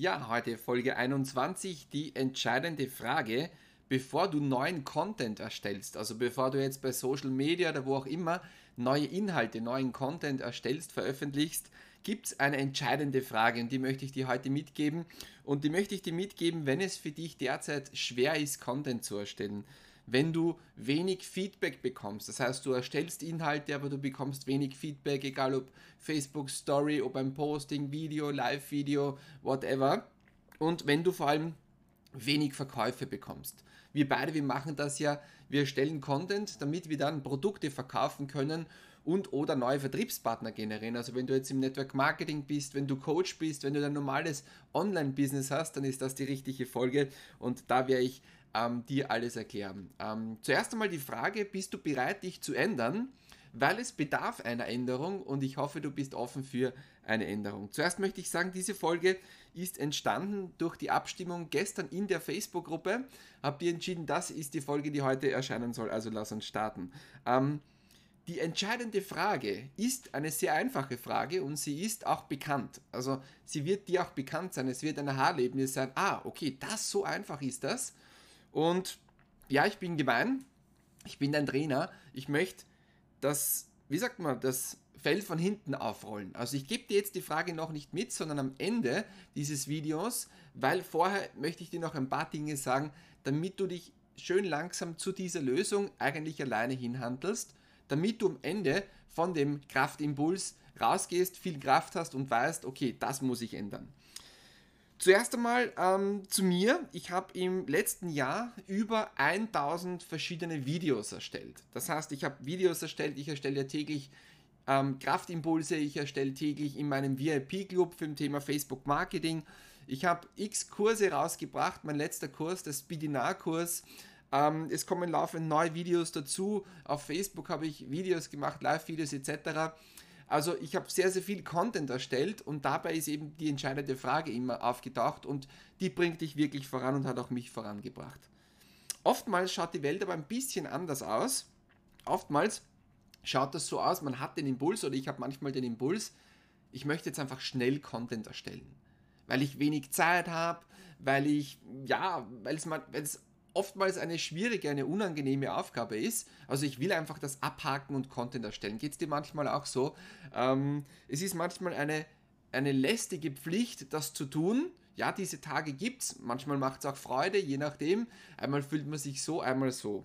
Ja, heute Folge 21, die entscheidende Frage, bevor du neuen Content erstellst, also bevor du jetzt bei Social Media oder wo auch immer neue Inhalte, neuen Content erstellst, veröffentlichst, gibt es eine entscheidende Frage und die möchte ich dir heute mitgeben. Und die möchte ich dir mitgeben, wenn es für dich derzeit schwer ist, Content zu erstellen wenn du wenig Feedback bekommst. Das heißt, du erstellst Inhalte, aber du bekommst wenig Feedback, egal ob Facebook Story, ob ein Posting, Video, Live-Video, whatever. Und wenn du vor allem wenig Verkäufe bekommst. Wir beide, wir machen das ja, wir erstellen Content, damit wir dann Produkte verkaufen können und oder neue Vertriebspartner generieren. Also wenn du jetzt im Network Marketing bist, wenn du Coach bist, wenn du ein normales Online-Business hast, dann ist das die richtige Folge und da werde ich ähm, dir alles erklären. Ähm, zuerst einmal die Frage, bist du bereit, dich zu ändern? Weil es bedarf einer Änderung und ich hoffe, du bist offen für eine Änderung. Zuerst möchte ich sagen, diese Folge ist entstanden durch die Abstimmung gestern in der Facebook-Gruppe. Habt ihr entschieden, das ist die Folge, die heute erscheinen soll. Also lass uns starten. Ähm, die entscheidende Frage ist eine sehr einfache Frage und sie ist auch bekannt. Also sie wird dir auch bekannt sein. Es wird ein Haarlebnis sein. Ah, okay, das so einfach ist das. Und ja, ich bin gemein. Ich bin dein Trainer. Ich möchte das, wie sagt man, das Feld von hinten aufrollen. Also ich gebe dir jetzt die Frage noch nicht mit, sondern am Ende dieses Videos, weil vorher möchte ich dir noch ein paar Dinge sagen, damit du dich schön langsam zu dieser Lösung eigentlich alleine hinhandelst, damit du am Ende von dem Kraftimpuls rausgehst, viel Kraft hast und weißt, okay, das muss ich ändern. Zuerst einmal ähm, zu mir. Ich habe im letzten Jahr über 1000 verschiedene Videos erstellt. Das heißt, ich habe Videos erstellt, ich erstelle ja täglich ähm, Kraftimpulse, ich erstelle täglich in meinem VIP-Club für das Thema Facebook Marketing. Ich habe x Kurse rausgebracht, mein letzter Kurs, der Speedinar-Kurs. Ähm, es kommen laufend neue Videos dazu. Auf Facebook habe ich Videos gemacht, Live-Videos etc. Also ich habe sehr, sehr viel Content erstellt und dabei ist eben die entscheidende Frage immer aufgetaucht und die bringt dich wirklich voran und hat auch mich vorangebracht. Oftmals schaut die Welt aber ein bisschen anders aus. Oftmals schaut das so aus, man hat den Impuls oder ich habe manchmal den Impuls, ich möchte jetzt einfach schnell Content erstellen. Weil ich wenig Zeit habe, weil ich, ja, weil es oftmals eine schwierige, eine unangenehme Aufgabe ist. Also ich will einfach das abhaken und Content erstellen. Geht es dir manchmal auch so? Ähm, es ist manchmal eine, eine lästige Pflicht, das zu tun. Ja, diese Tage gibt es. Manchmal macht es auch Freude, je nachdem. Einmal fühlt man sich so, einmal so.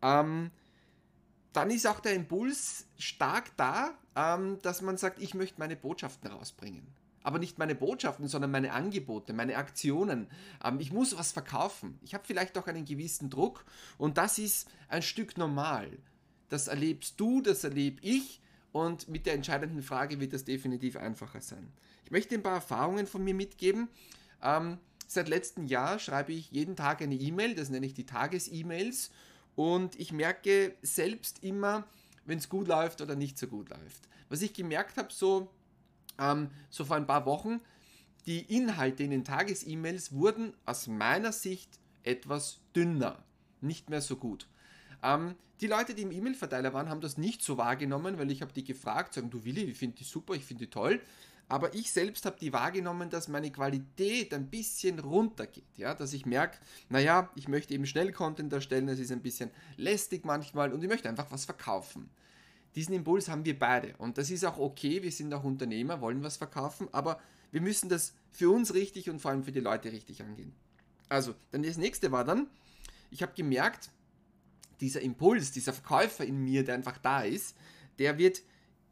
Ähm, dann ist auch der Impuls stark da, ähm, dass man sagt, ich möchte meine Botschaften rausbringen aber nicht meine Botschaften, sondern meine Angebote, meine Aktionen. Ähm, ich muss was verkaufen. Ich habe vielleicht auch einen gewissen Druck und das ist ein Stück normal. Das erlebst du, das erlebe ich und mit der entscheidenden Frage wird das definitiv einfacher sein. Ich möchte ein paar Erfahrungen von mir mitgeben. Ähm, seit letztem Jahr schreibe ich jeden Tag eine E-Mail, das nenne ich die Tages-E-Mails und ich merke selbst immer, wenn es gut läuft oder nicht so gut läuft. Was ich gemerkt habe, so ähm, so vor ein paar Wochen, die Inhalte in den Tages-E-Mails wurden aus meiner Sicht etwas dünner, nicht mehr so gut. Ähm, die Leute, die im E-Mail-Verteiler waren, haben das nicht so wahrgenommen, weil ich habe die gefragt, sagen, du Willi, ich finde die super, ich finde die toll. Aber ich selbst habe die wahrgenommen, dass meine Qualität ein bisschen runtergeht. Ja? Dass ich merke, naja, ich möchte eben schnell Content erstellen, es ist ein bisschen lästig manchmal und ich möchte einfach was verkaufen. Diesen Impuls haben wir beide. Und das ist auch okay, wir sind auch Unternehmer, wollen was verkaufen, aber wir müssen das für uns richtig und vor allem für die Leute richtig angehen. Also, dann das nächste war dann, ich habe gemerkt, dieser Impuls, dieser Verkäufer in mir, der einfach da ist, der wird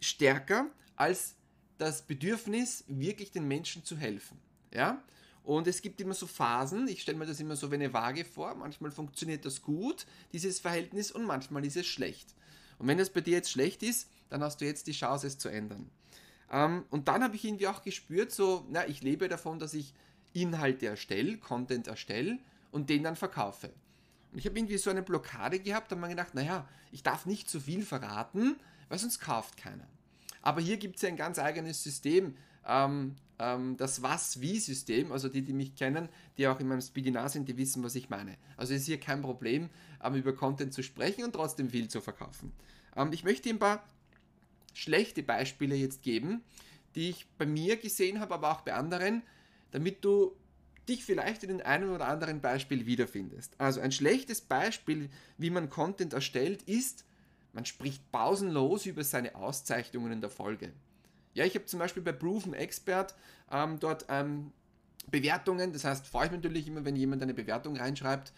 stärker als das Bedürfnis, wirklich den Menschen zu helfen. Ja? Und es gibt immer so Phasen, ich stelle mir das immer so wie eine Waage vor, manchmal funktioniert das gut, dieses Verhältnis, und manchmal ist es schlecht. Und wenn es bei dir jetzt schlecht ist, dann hast du jetzt die Chance, es zu ändern. Ähm, und dann habe ich irgendwie auch gespürt, so, na, ich lebe davon, dass ich Inhalte erstelle, Content erstelle und den dann verkaufe. Und ich habe irgendwie so eine Blockade gehabt, da habe mir gedacht, naja, ich darf nicht zu viel verraten, weil sonst kauft keiner. Aber hier gibt es ja ein ganz eigenes System, ähm, ähm, das Was-Wie-System. Also die, die mich kennen, die auch in meinem Speedinar sind, die wissen, was ich meine. Also ist hier kein Problem, ähm, über Content zu sprechen und trotzdem viel zu verkaufen. Ähm, ich möchte ein paar schlechte Beispiele jetzt geben, die ich bei mir gesehen habe, aber auch bei anderen, damit du dich vielleicht in den einen oder anderen Beispiel wiederfindest. Also ein schlechtes Beispiel, wie man Content erstellt, ist, man spricht pausenlos über seine Auszeichnungen in der Folge. Ja, ich habe zum Beispiel bei Proven Expert ähm, dort ähm, Bewertungen, das heißt, freue ich mich natürlich immer, wenn jemand eine Bewertung reinschreibt.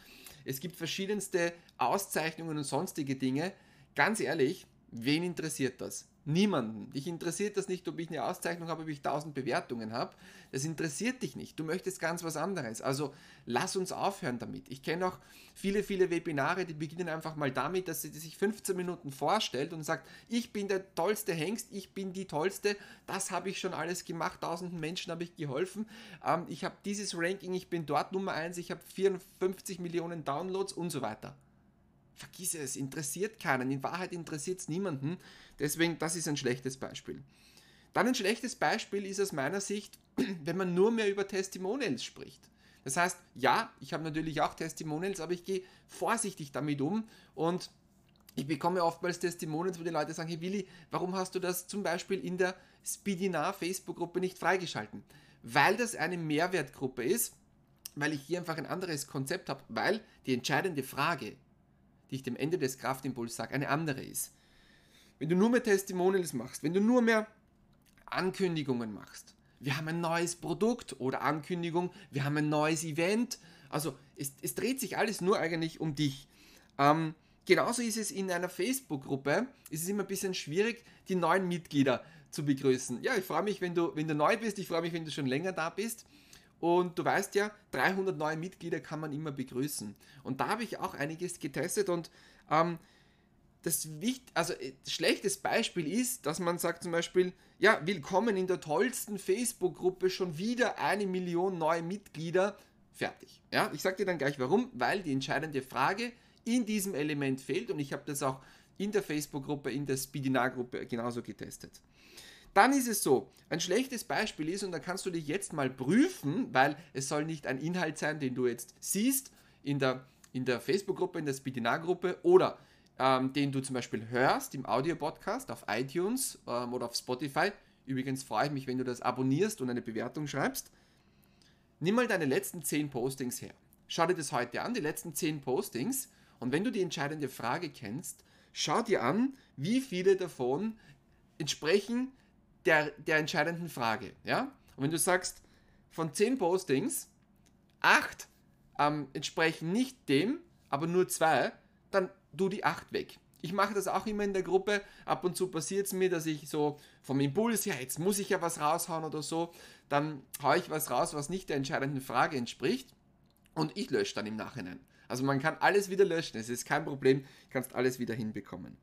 Es gibt verschiedenste Auszeichnungen und sonstige Dinge. Ganz ehrlich, wen interessiert das? Niemanden. Dich interessiert das nicht, ob ich eine Auszeichnung habe, ob ich 1000 Bewertungen habe. Das interessiert dich nicht. Du möchtest ganz was anderes. Also lass uns aufhören damit. Ich kenne auch viele, viele Webinare, die beginnen einfach mal damit, dass sie sich 15 Minuten vorstellt und sagt, ich bin der tollste Hengst, ich bin die tollste, das habe ich schon alles gemacht, tausenden Menschen habe ich geholfen, ähm, ich habe dieses Ranking, ich bin dort Nummer 1, ich habe 54 Millionen Downloads und so weiter. Vergiss es, interessiert keinen. In Wahrheit interessiert es niemanden. Deswegen, das ist ein schlechtes Beispiel. Dann ein schlechtes Beispiel ist aus meiner Sicht, wenn man nur mehr über Testimonials spricht. Das heißt, ja, ich habe natürlich auch Testimonials, aber ich gehe vorsichtig damit um und ich bekomme oftmals Testimonials, wo die Leute sagen, hey Willi, warum hast du das zum Beispiel in der Speedinar Facebook-Gruppe nicht freigeschalten? Weil das eine Mehrwertgruppe ist, weil ich hier einfach ein anderes Konzept habe, weil die entscheidende Frage, die ich dem Ende des Kraftimpuls sage, eine andere ist. Wenn du nur mehr Testimonials machst, wenn du nur mehr Ankündigungen machst, wir haben ein neues Produkt oder Ankündigung, wir haben ein neues Event, also es, es dreht sich alles nur eigentlich um dich. Ähm, genauso ist es in einer Facebook-Gruppe, ist es immer ein bisschen schwierig, die neuen Mitglieder zu begrüßen. Ja, ich freue mich, wenn du, wenn du neu bist, ich freue mich, wenn du schon länger da bist. Und du weißt ja, 300 neue Mitglieder kann man immer begrüßen. Und da habe ich auch einiges getestet und ähm, das wichtig, also äh, schlechtes Beispiel ist, dass man sagt zum Beispiel, ja, willkommen in der tollsten Facebook-Gruppe, schon wieder eine Million neue Mitglieder, fertig. Ja, ich sage dir dann gleich warum, weil die entscheidende Frage in diesem Element fehlt und ich habe das auch in der Facebook-Gruppe, in der Speedinar-Gruppe genauso getestet. Dann ist es so, ein schlechtes Beispiel ist, und da kannst du dich jetzt mal prüfen, weil es soll nicht ein Inhalt sein, den du jetzt siehst in der, in der Facebook-Gruppe, in der Speedinar-Gruppe oder ähm, den du zum Beispiel hörst im Audio-Podcast auf iTunes ähm, oder auf Spotify. Übrigens freue ich mich, wenn du das abonnierst und eine Bewertung schreibst. Nimm mal deine letzten 10 Postings her. Schau dir das heute an, die letzten 10 Postings. Und wenn du die entscheidende Frage kennst, schau dir an, wie viele davon entsprechen der, der entscheidenden Frage. Ja? Und wenn du sagst, von 10 Postings, 8 ähm, entsprechen nicht dem, aber nur 2, dann du die 8 weg. Ich mache das auch immer in der Gruppe. Ab und zu passiert es mir, dass ich so vom Impuls her, jetzt muss ich ja was raushauen oder so, dann haue ich was raus, was nicht der entscheidenden Frage entspricht und ich lösche dann im Nachhinein. Also man kann alles wieder löschen, es ist kein Problem, kannst alles wieder hinbekommen.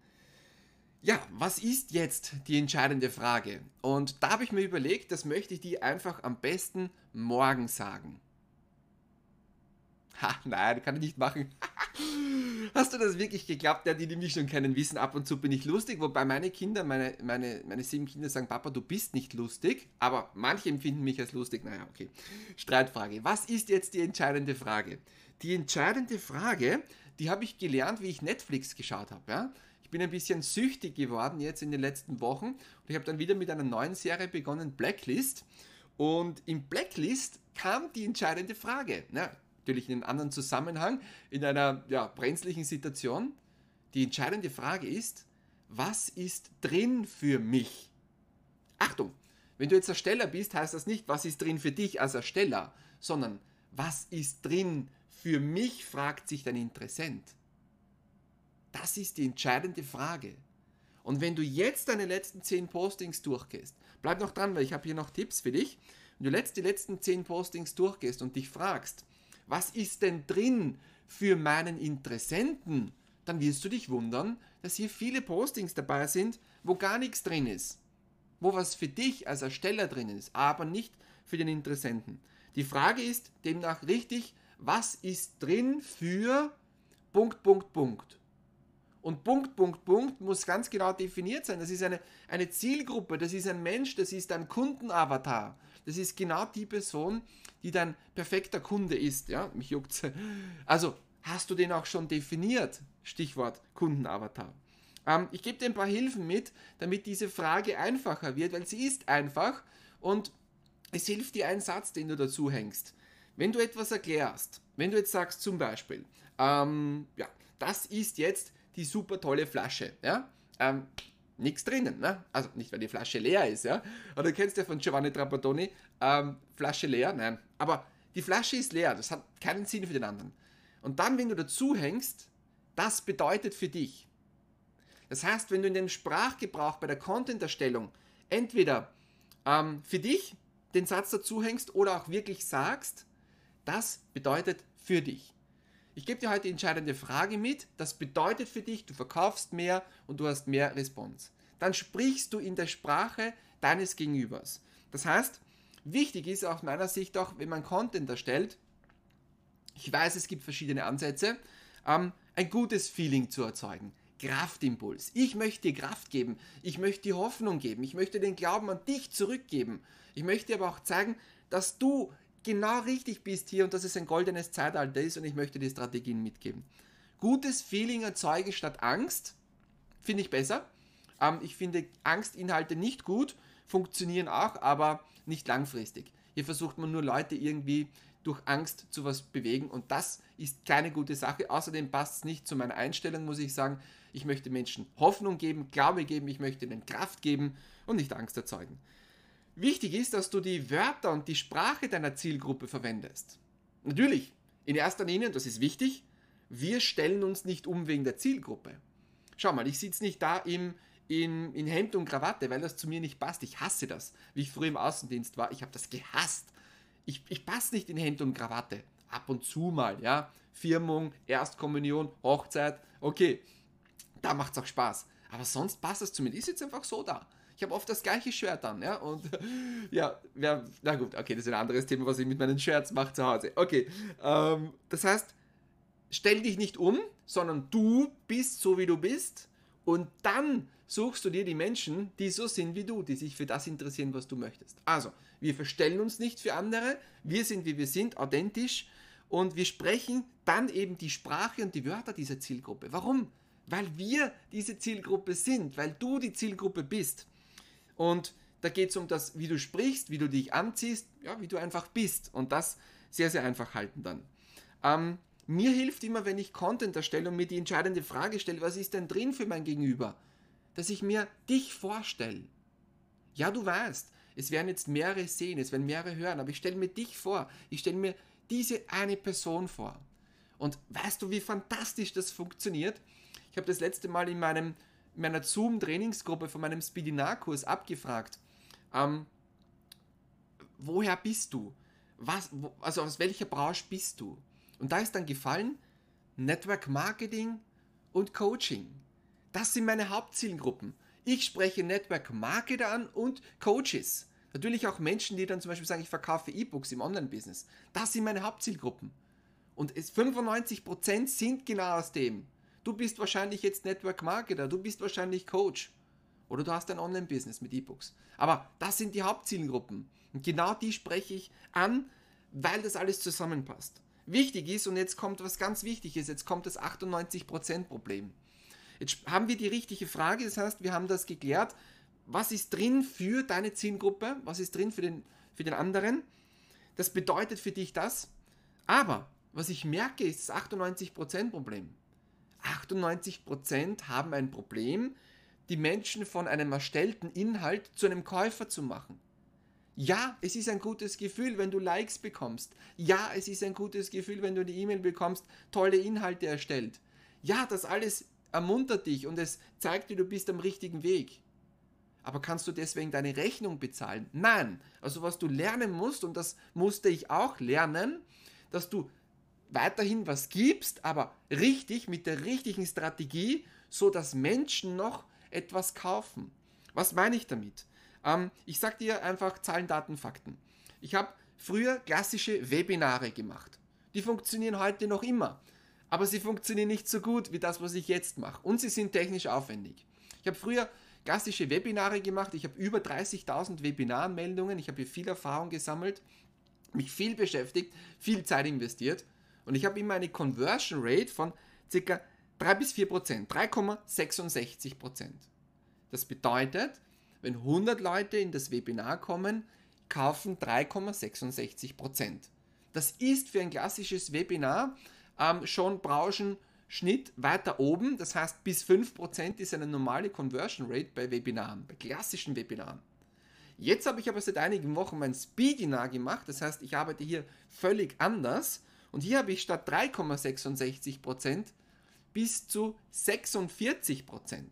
Ja, was ist jetzt die entscheidende Frage? Und da habe ich mir überlegt, das möchte ich dir einfach am besten morgen sagen. Ha, nein, kann ich nicht machen. Hast du das wirklich geklappt? Ja, die, die mich schon kennen, wissen, ab und zu bin ich lustig, wobei meine Kinder, meine, meine, meine sieben Kinder sagen, Papa, du bist nicht lustig, aber manche empfinden mich als lustig. Naja, okay. Streitfrage. Was ist jetzt die entscheidende Frage? Die entscheidende Frage, die habe ich gelernt, wie ich Netflix geschaut habe. Ja? Bin ein bisschen süchtig geworden jetzt in den letzten Wochen und ich habe dann wieder mit einer neuen Serie begonnen, Blacklist. Und im Blacklist kam die entscheidende Frage. Na, natürlich in einem anderen Zusammenhang, in einer ja, brenzlichen Situation. Die entscheidende Frage ist, was ist drin für mich? Achtung, wenn du jetzt Ersteller bist, heißt das nicht, was ist drin für dich als Ersteller, sondern was ist drin für mich, fragt sich dein Interessent. Das ist die entscheidende Frage. Und wenn du jetzt deine letzten 10 Postings durchgehst, bleib noch dran, weil ich habe hier noch Tipps für dich. Wenn du jetzt die letzten 10 Postings durchgehst und dich fragst, was ist denn drin für meinen Interessenten, dann wirst du dich wundern, dass hier viele Postings dabei sind, wo gar nichts drin ist. Wo was für dich als Ersteller drin ist, aber nicht für den Interessenten. Die Frage ist demnach richtig, was ist drin für Punkt, Punkt, Punkt. Und Punkt, Punkt, Punkt muss ganz genau definiert sein. Das ist eine, eine Zielgruppe, das ist ein Mensch, das ist ein Kundenavatar. Das ist genau die Person, die dein perfekter Kunde ist. Ja, mich juckt's. Also, hast du den auch schon definiert? Stichwort Kundenavatar. Ähm, ich gebe dir ein paar Hilfen mit, damit diese Frage einfacher wird, weil sie ist einfach und es hilft dir ein Satz, den du dazu hängst. Wenn du etwas erklärst, wenn du jetzt sagst zum Beispiel, ähm, ja, das ist jetzt die super tolle Flasche, ja, ähm, nichts drinnen, ne? Also nicht, weil die Flasche leer ist, ja. Oder du kennst ja von Giovanni Trapattoni, ähm, Flasche leer, nein. Aber die Flasche ist leer, das hat keinen Sinn für den anderen. Und dann, wenn du dazu hängst, das bedeutet für dich. Das heißt, wenn du in dem Sprachgebrauch bei der Content-Erstellung entweder ähm, für dich den Satz dazu hängst oder auch wirklich sagst, das bedeutet für dich. Ich gebe dir heute die entscheidende Frage mit. Das bedeutet für dich, du verkaufst mehr und du hast mehr Response. Dann sprichst du in der Sprache deines Gegenübers. Das heißt, wichtig ist aus meiner Sicht auch, wenn man Content erstellt, ich weiß, es gibt verschiedene Ansätze, ähm, ein gutes Feeling zu erzeugen. Kraftimpuls. Ich möchte dir Kraft geben. Ich möchte dir Hoffnung geben. Ich möchte den Glauben an dich zurückgeben. Ich möchte aber auch zeigen, dass du genau richtig bist hier und dass es ein goldenes Zeitalter ist und ich möchte die Strategien mitgeben. Gutes Feeling erzeuge statt Angst, finde ich besser. Ähm, ich finde Angstinhalte nicht gut, funktionieren auch, aber nicht langfristig. Hier versucht man nur Leute irgendwie durch Angst zu was bewegen und das ist keine gute Sache. Außerdem passt es nicht zu meiner Einstellung, muss ich sagen. Ich möchte Menschen Hoffnung geben, Glaube geben, ich möchte ihnen Kraft geben und nicht Angst erzeugen. Wichtig ist, dass du die Wörter und die Sprache deiner Zielgruppe verwendest. Natürlich, in erster Linie, das ist wichtig, wir stellen uns nicht um wegen der Zielgruppe. Schau mal, ich sitze nicht da im, in, in Hemd und Krawatte, weil das zu mir nicht passt. Ich hasse das. Wie ich früher im Außendienst war, ich habe das gehasst. Ich, ich passe nicht in Hemd und Krawatte. Ab und zu mal, ja. Firmung, Erstkommunion, Hochzeit, okay. Da macht es auch Spaß. Aber sonst passt es zu mir. Ich sitze einfach so da. Ich habe oft das gleiche Shirt an, ja. Und ja, ja, na gut, okay, das ist ein anderes Thema, was ich mit meinen Shirts mache zu Hause. Okay, ähm, das heißt, stell dich nicht um, sondern du bist so, wie du bist. Und dann suchst du dir die Menschen, die so sind wie du, die sich für das interessieren, was du möchtest. Also, wir verstellen uns nicht für andere, wir sind, wie wir sind, authentisch und wir sprechen dann eben die Sprache und die Wörter dieser Zielgruppe. Warum? Weil wir diese Zielgruppe sind, weil du die Zielgruppe bist. Und da geht es um das, wie du sprichst, wie du dich anziehst, ja, wie du einfach bist. Und das sehr, sehr einfach halten dann. Ähm, mir hilft immer, wenn ich Content erstelle und mir die entscheidende Frage stelle, was ist denn drin für mein Gegenüber? Dass ich mir dich vorstelle. Ja, du weißt, es werden jetzt mehrere sehen, es werden mehrere hören, aber ich stelle mir dich vor. Ich stelle mir diese eine Person vor. Und weißt du, wie fantastisch das funktioniert? Ich habe das letzte Mal in meinem in meiner Zoom-Trainingsgruppe von meinem Speedinar-Kurs abgefragt, ähm, woher bist du? Was, wo, also aus welcher Branche bist du? Und da ist dann gefallen, Network Marketing und Coaching. Das sind meine Hauptzielgruppen. Ich spreche Network Marketer an und Coaches. Natürlich auch Menschen, die dann zum Beispiel sagen, ich verkaufe E-Books im Online-Business. Das sind meine Hauptzielgruppen. Und 95% sind genau aus dem. Du bist wahrscheinlich jetzt Network Marketer, du bist wahrscheinlich Coach oder du hast ein Online-Business mit E-Books. Aber das sind die Hauptzielgruppen. Und genau die spreche ich an, weil das alles zusammenpasst. Wichtig ist, und jetzt kommt was ganz Wichtiges, jetzt kommt das 98%-Problem. Jetzt haben wir die richtige Frage, das heißt, wir haben das geklärt. Was ist drin für deine Zielgruppe? Was ist drin für den, für den anderen? Das bedeutet für dich das. Aber was ich merke, ist das 98%-Problem. 98% haben ein Problem, die Menschen von einem erstellten Inhalt zu einem Käufer zu machen. Ja, es ist ein gutes Gefühl, wenn du Likes bekommst. Ja, es ist ein gutes Gefühl, wenn du eine E-Mail bekommst, tolle Inhalte erstellt. Ja, das alles ermuntert dich und es zeigt dir, du bist am richtigen Weg. Aber kannst du deswegen deine Rechnung bezahlen? Nein. Also was du lernen musst, und das musste ich auch lernen, dass du weiterhin was gibst, aber richtig mit der richtigen Strategie, so dass Menschen noch etwas kaufen. Was meine ich damit? Ähm, ich sage dir einfach Zahlen, Daten, Fakten. Ich habe früher klassische Webinare gemacht. Die funktionieren heute noch immer. Aber sie funktionieren nicht so gut wie das, was ich jetzt mache. Und sie sind technisch aufwendig. Ich habe früher klassische Webinare gemacht. Ich habe über 30.000 Webinaranmeldungen. Ich habe hier viel Erfahrung gesammelt, mich viel beschäftigt, viel Zeit investiert. Und ich habe immer eine Conversion Rate von ca. 3 bis 4 Prozent, 3,66 Prozent. Das bedeutet, wenn 100 Leute in das Webinar kommen, kaufen 3,66 Prozent. Das ist für ein klassisches Webinar ähm, schon Branchenschnitt weiter oben. Das heißt, bis 5% ist eine normale Conversion Rate bei Webinaren, bei klassischen Webinaren. Jetzt habe ich aber seit einigen Wochen mein Speedinar gemacht. Das heißt, ich arbeite hier völlig anders. Und hier habe ich statt 3,66% bis zu 46%.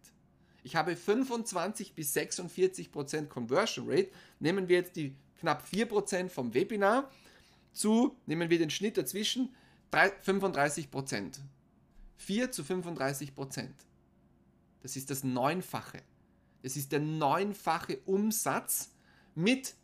Ich habe 25 bis 46% Conversion Rate. Nehmen wir jetzt die knapp 4% vom Webinar zu, nehmen wir den Schnitt dazwischen, 35%. 4 zu 35%. Das ist das Neunfache. Das ist der neunfache Umsatz mit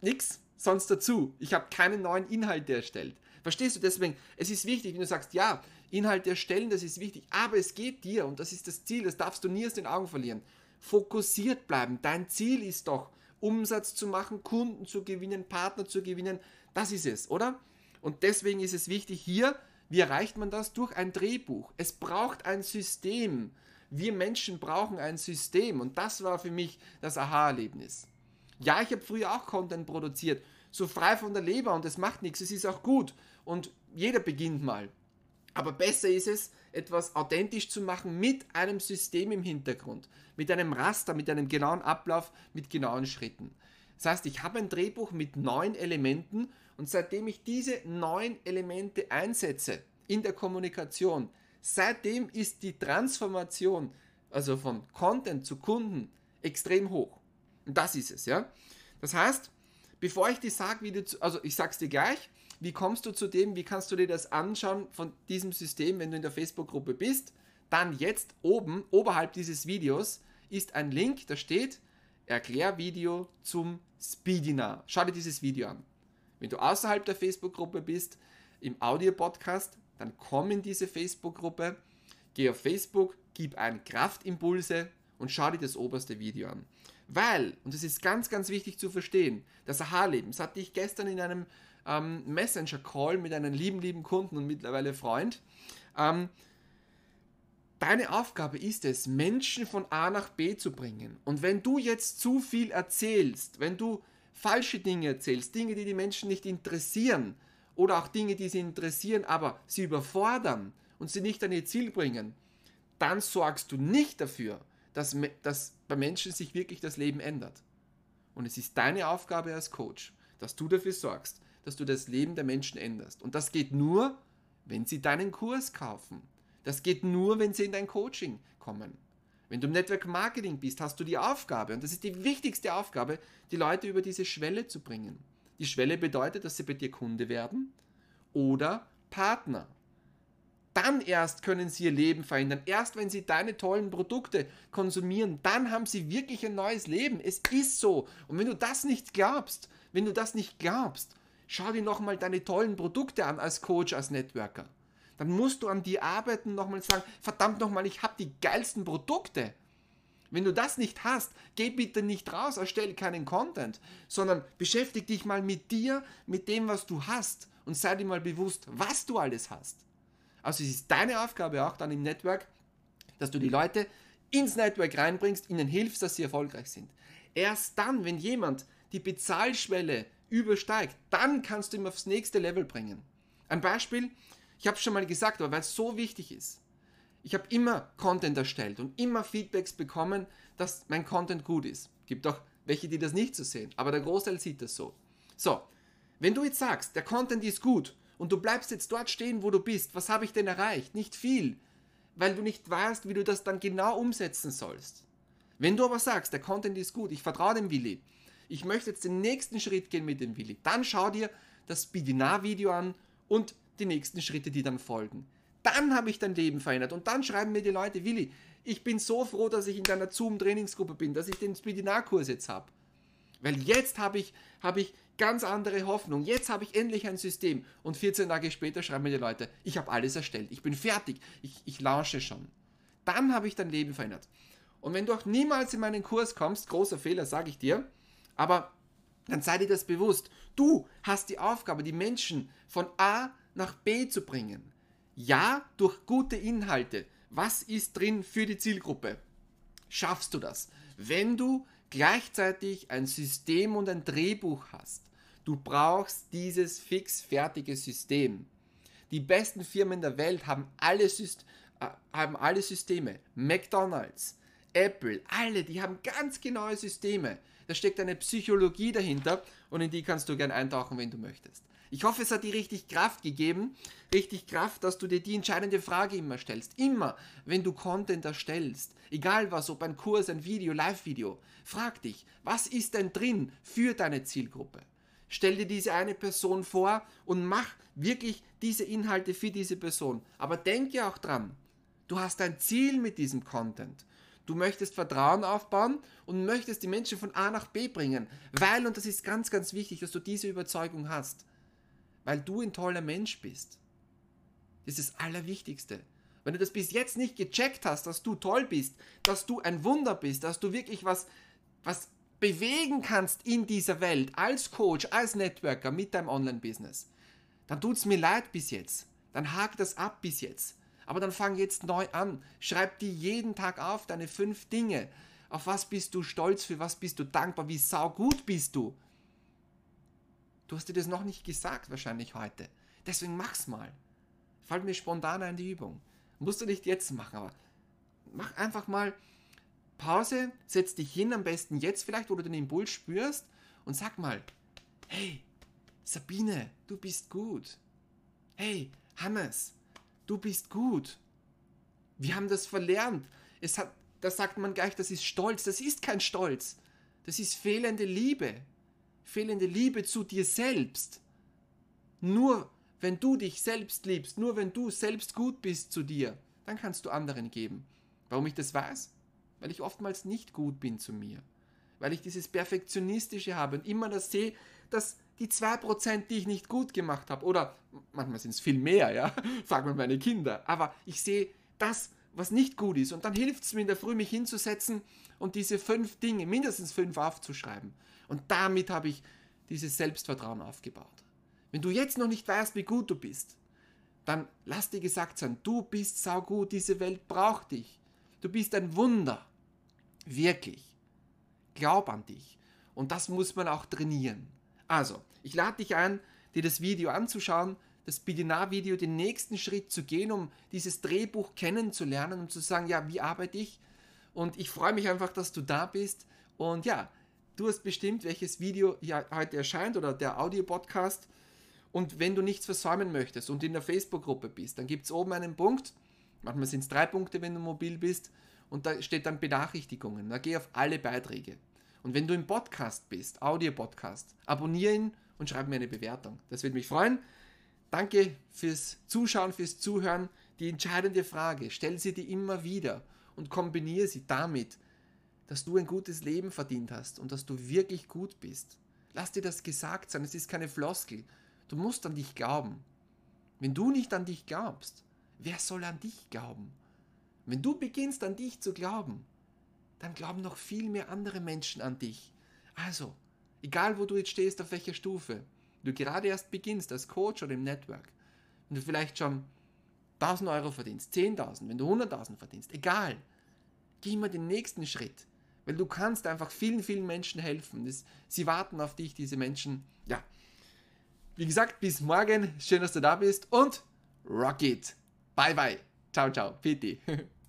nichts sonst dazu. Ich habe keine neuen Inhalte erstellt. Verstehst du? Deswegen, es ist wichtig, wenn du sagst, ja, Inhalte erstellen, das ist wichtig, aber es geht dir und das ist das Ziel, das darfst du nie aus den Augen verlieren. Fokussiert bleiben. Dein Ziel ist doch, Umsatz zu machen, Kunden zu gewinnen, Partner zu gewinnen. Das ist es, oder? Und deswegen ist es wichtig hier, wie erreicht man das? Durch ein Drehbuch. Es braucht ein System. Wir Menschen brauchen ein System und das war für mich das Aha-Erlebnis. Ja, ich habe früher auch Content produziert, so frei von der Leber und es macht nichts, es ist auch gut und jeder beginnt mal. Aber besser ist es, etwas authentisch zu machen mit einem System im Hintergrund, mit einem Raster, mit einem genauen Ablauf, mit genauen Schritten. Das heißt, ich habe ein Drehbuch mit neun Elementen und seitdem ich diese neun Elemente einsetze in der Kommunikation, seitdem ist die Transformation, also von Content zu Kunden, extrem hoch. Das ist es, ja. Das heißt, bevor ich dir sage, wie du, zu, also ich sag's dir gleich, wie kommst du zu dem? Wie kannst du dir das anschauen von diesem System, wenn du in der Facebook-Gruppe bist? Dann jetzt oben, oberhalb dieses Videos, ist ein Link, da steht Erklärvideo zum Speedinar. Schau dir dieses Video an. Wenn du außerhalb der Facebook-Gruppe bist, im Audio-Podcast, dann komm in diese Facebook-Gruppe, geh auf Facebook, gib ein Kraftimpulse und schau dir das oberste Video an. Weil, und das ist ganz, ganz wichtig zu verstehen, das Aha-Leben, das hatte ich gestern in einem ähm, Messenger-Call mit einem lieben, lieben Kunden und mittlerweile Freund. Ähm, Deine Aufgabe ist es, Menschen von A nach B zu bringen. Und wenn du jetzt zu viel erzählst, wenn du falsche Dinge erzählst, Dinge, die die Menschen nicht interessieren, oder auch Dinge, die sie interessieren, aber sie überfordern und sie nicht an ihr Ziel bringen, dann sorgst du nicht dafür, dass, dass bei Menschen sich wirklich das Leben ändert. Und es ist deine Aufgabe als Coach, dass du dafür sorgst, dass du das Leben der Menschen änderst. Und das geht nur, wenn sie deinen Kurs kaufen. Das geht nur, wenn sie in dein Coaching kommen. Wenn du im Network Marketing bist, hast du die Aufgabe, und das ist die wichtigste Aufgabe, die Leute über diese Schwelle zu bringen. Die Schwelle bedeutet, dass sie bei dir Kunde werden oder Partner. Dann erst können sie ihr Leben verändern. Erst wenn sie deine tollen Produkte konsumieren, dann haben sie wirklich ein neues Leben. Es ist so. Und wenn du das nicht glaubst, wenn du das nicht glaubst, Schau dir nochmal deine tollen Produkte an als Coach, als Networker. Dann musst du an die arbeiten, nochmal sagen, verdammt nochmal, ich habe die geilsten Produkte. Wenn du das nicht hast, geh bitte nicht raus, erstell keinen Content, sondern beschäftige dich mal mit dir, mit dem, was du hast und sei dir mal bewusst, was du alles hast. Also es ist deine Aufgabe auch dann im Network, dass du die Leute ins Network reinbringst, ihnen hilfst, dass sie erfolgreich sind. Erst dann, wenn jemand die Bezahlschwelle übersteigt, dann kannst du ihn aufs nächste Level bringen. Ein Beispiel, ich habe es schon mal gesagt, aber weil es so wichtig ist. Ich habe immer Content erstellt und immer Feedbacks bekommen, dass mein Content gut ist. Gibt auch welche, die das nicht so sehen, aber der Großteil sieht das so. So, wenn du jetzt sagst, der Content ist gut und du bleibst jetzt dort stehen, wo du bist, was habe ich denn erreicht? Nicht viel, weil du nicht weißt, wie du das dann genau umsetzen sollst. Wenn du aber sagst, der Content ist gut, ich vertraue dem Willi, ich möchte jetzt den nächsten Schritt gehen mit dem Willi. Dann schau dir das Bidinar-Video an und die nächsten Schritte, die dann folgen. Dann habe ich dein Leben verändert und dann schreiben mir die Leute, Willi, ich bin so froh, dass ich in deiner Zoom-Trainingsgruppe bin, dass ich den Speedinar-Kurs jetzt habe. Weil jetzt habe ich, hab ich ganz andere Hoffnung. Jetzt habe ich endlich ein System. Und 14 Tage später schreiben mir die Leute, ich habe alles erstellt, ich bin fertig, ich, ich launche schon. Dann habe ich dein Leben verändert. Und wenn du auch niemals in meinen Kurs kommst, großer Fehler, sage ich dir, aber dann sei dir das bewusst. Du hast die Aufgabe, die Menschen von A nach B zu bringen. Ja, durch gute Inhalte. Was ist drin für die Zielgruppe? Schaffst du das? Wenn du gleichzeitig ein System und ein Drehbuch hast. Du brauchst dieses fix fertige System. Die besten Firmen der Welt haben alle, Syst äh, haben alle Systeme. McDonald's, Apple, alle, die haben ganz genaue Systeme. Da steckt eine Psychologie dahinter und in die kannst du gern eintauchen, wenn du möchtest. Ich hoffe, es hat dir richtig Kraft gegeben, richtig Kraft, dass du dir die entscheidende Frage immer stellst. Immer, wenn du Content erstellst, egal was, ob ein Kurs, ein Video, Live-Video, frag dich, was ist denn drin für deine Zielgruppe? Stell dir diese eine Person vor und mach wirklich diese Inhalte für diese Person. Aber denke auch dran, du hast ein Ziel mit diesem Content. Du möchtest Vertrauen aufbauen und möchtest die Menschen von A nach B bringen, weil, und das ist ganz, ganz wichtig, dass du diese Überzeugung hast, weil du ein toller Mensch bist. Das ist das Allerwichtigste. Wenn du das bis jetzt nicht gecheckt hast, dass du toll bist, dass du ein Wunder bist, dass du wirklich was, was bewegen kannst in dieser Welt, als Coach, als Networker mit deinem Online-Business, dann tut es mir leid bis jetzt. Dann hake das ab bis jetzt. Aber dann fang jetzt neu an. Schreib dir jeden Tag auf deine fünf Dinge. Auf was bist du stolz, für was bist du dankbar, wie saugut bist du. Du hast dir das noch nicht gesagt, wahrscheinlich heute. Deswegen mach's mal. Fällt mir spontan ein die Übung. Musst du nicht jetzt machen, aber mach einfach mal Pause, setz dich hin, am besten jetzt vielleicht, wo du den Impuls spürst und sag mal, hey, Sabine, du bist gut. Hey, Hannes, du bist gut. Wir haben das verlernt. Es hat, da sagt man gleich, das ist Stolz. Das ist kein Stolz. Das ist fehlende Liebe. Fehlende Liebe zu dir selbst. Nur wenn du dich selbst liebst, nur wenn du selbst gut bist zu dir, dann kannst du anderen geben. Warum ich das weiß? weil ich oftmals nicht gut bin zu mir, weil ich dieses Perfektionistische habe und immer das sehe, dass die 2%, die ich nicht gut gemacht habe, oder manchmal sind es viel mehr, ja, fragen wir meine Kinder, aber ich sehe das, was nicht gut ist und dann hilft es mir in der Früh, mich hinzusetzen und diese fünf Dinge, mindestens fünf aufzuschreiben. Und damit habe ich dieses Selbstvertrauen aufgebaut. Wenn du jetzt noch nicht weißt, wie gut du bist, dann lass dir gesagt sein, du bist saugut, diese Welt braucht dich. Du bist ein Wunder. Wirklich. Glaub an dich. Und das muss man auch trainieren. Also, ich lade dich ein, dir das Video anzuschauen, das Bidinar-Video, den nächsten Schritt zu gehen, um dieses Drehbuch kennenzulernen und um zu sagen, ja, wie arbeite ich? Und ich freue mich einfach, dass du da bist. Und ja, du hast bestimmt, welches Video ja heute erscheint oder der Audio-Podcast. Und wenn du nichts versäumen möchtest und in der Facebook-Gruppe bist, dann gibt es oben einen Punkt. Manchmal sind es drei Punkte, wenn du mobil bist und da steht dann Benachrichtigungen. Da geh auf alle Beiträge. Und wenn du im Podcast bist, Audio-Podcast, abonniere ihn und schreib mir eine Bewertung. Das würde mich freuen. Danke fürs Zuschauen, fürs Zuhören. Die entscheidende Frage, stell sie dir immer wieder und kombiniere sie damit, dass du ein gutes Leben verdient hast und dass du wirklich gut bist. Lass dir das gesagt sein, es ist keine Floskel. Du musst an dich glauben. Wenn du nicht an dich glaubst, wer soll an dich glauben? Wenn du beginnst an dich zu glauben, dann glauben noch viel mehr andere Menschen an dich. Also, egal wo du jetzt stehst, auf welcher Stufe, du gerade erst beginnst als Coach oder im Network, und du vielleicht schon 1000 Euro verdienst, 10.000, wenn du 100.000 verdienst, egal, geh immer den nächsten Schritt, weil du kannst einfach vielen, vielen Menschen helfen. Das, sie warten auf dich, diese Menschen. Ja, wie gesagt, bis morgen. Schön, dass du da bist und rock it. Bye, bye. Ciao, ciao. Piti.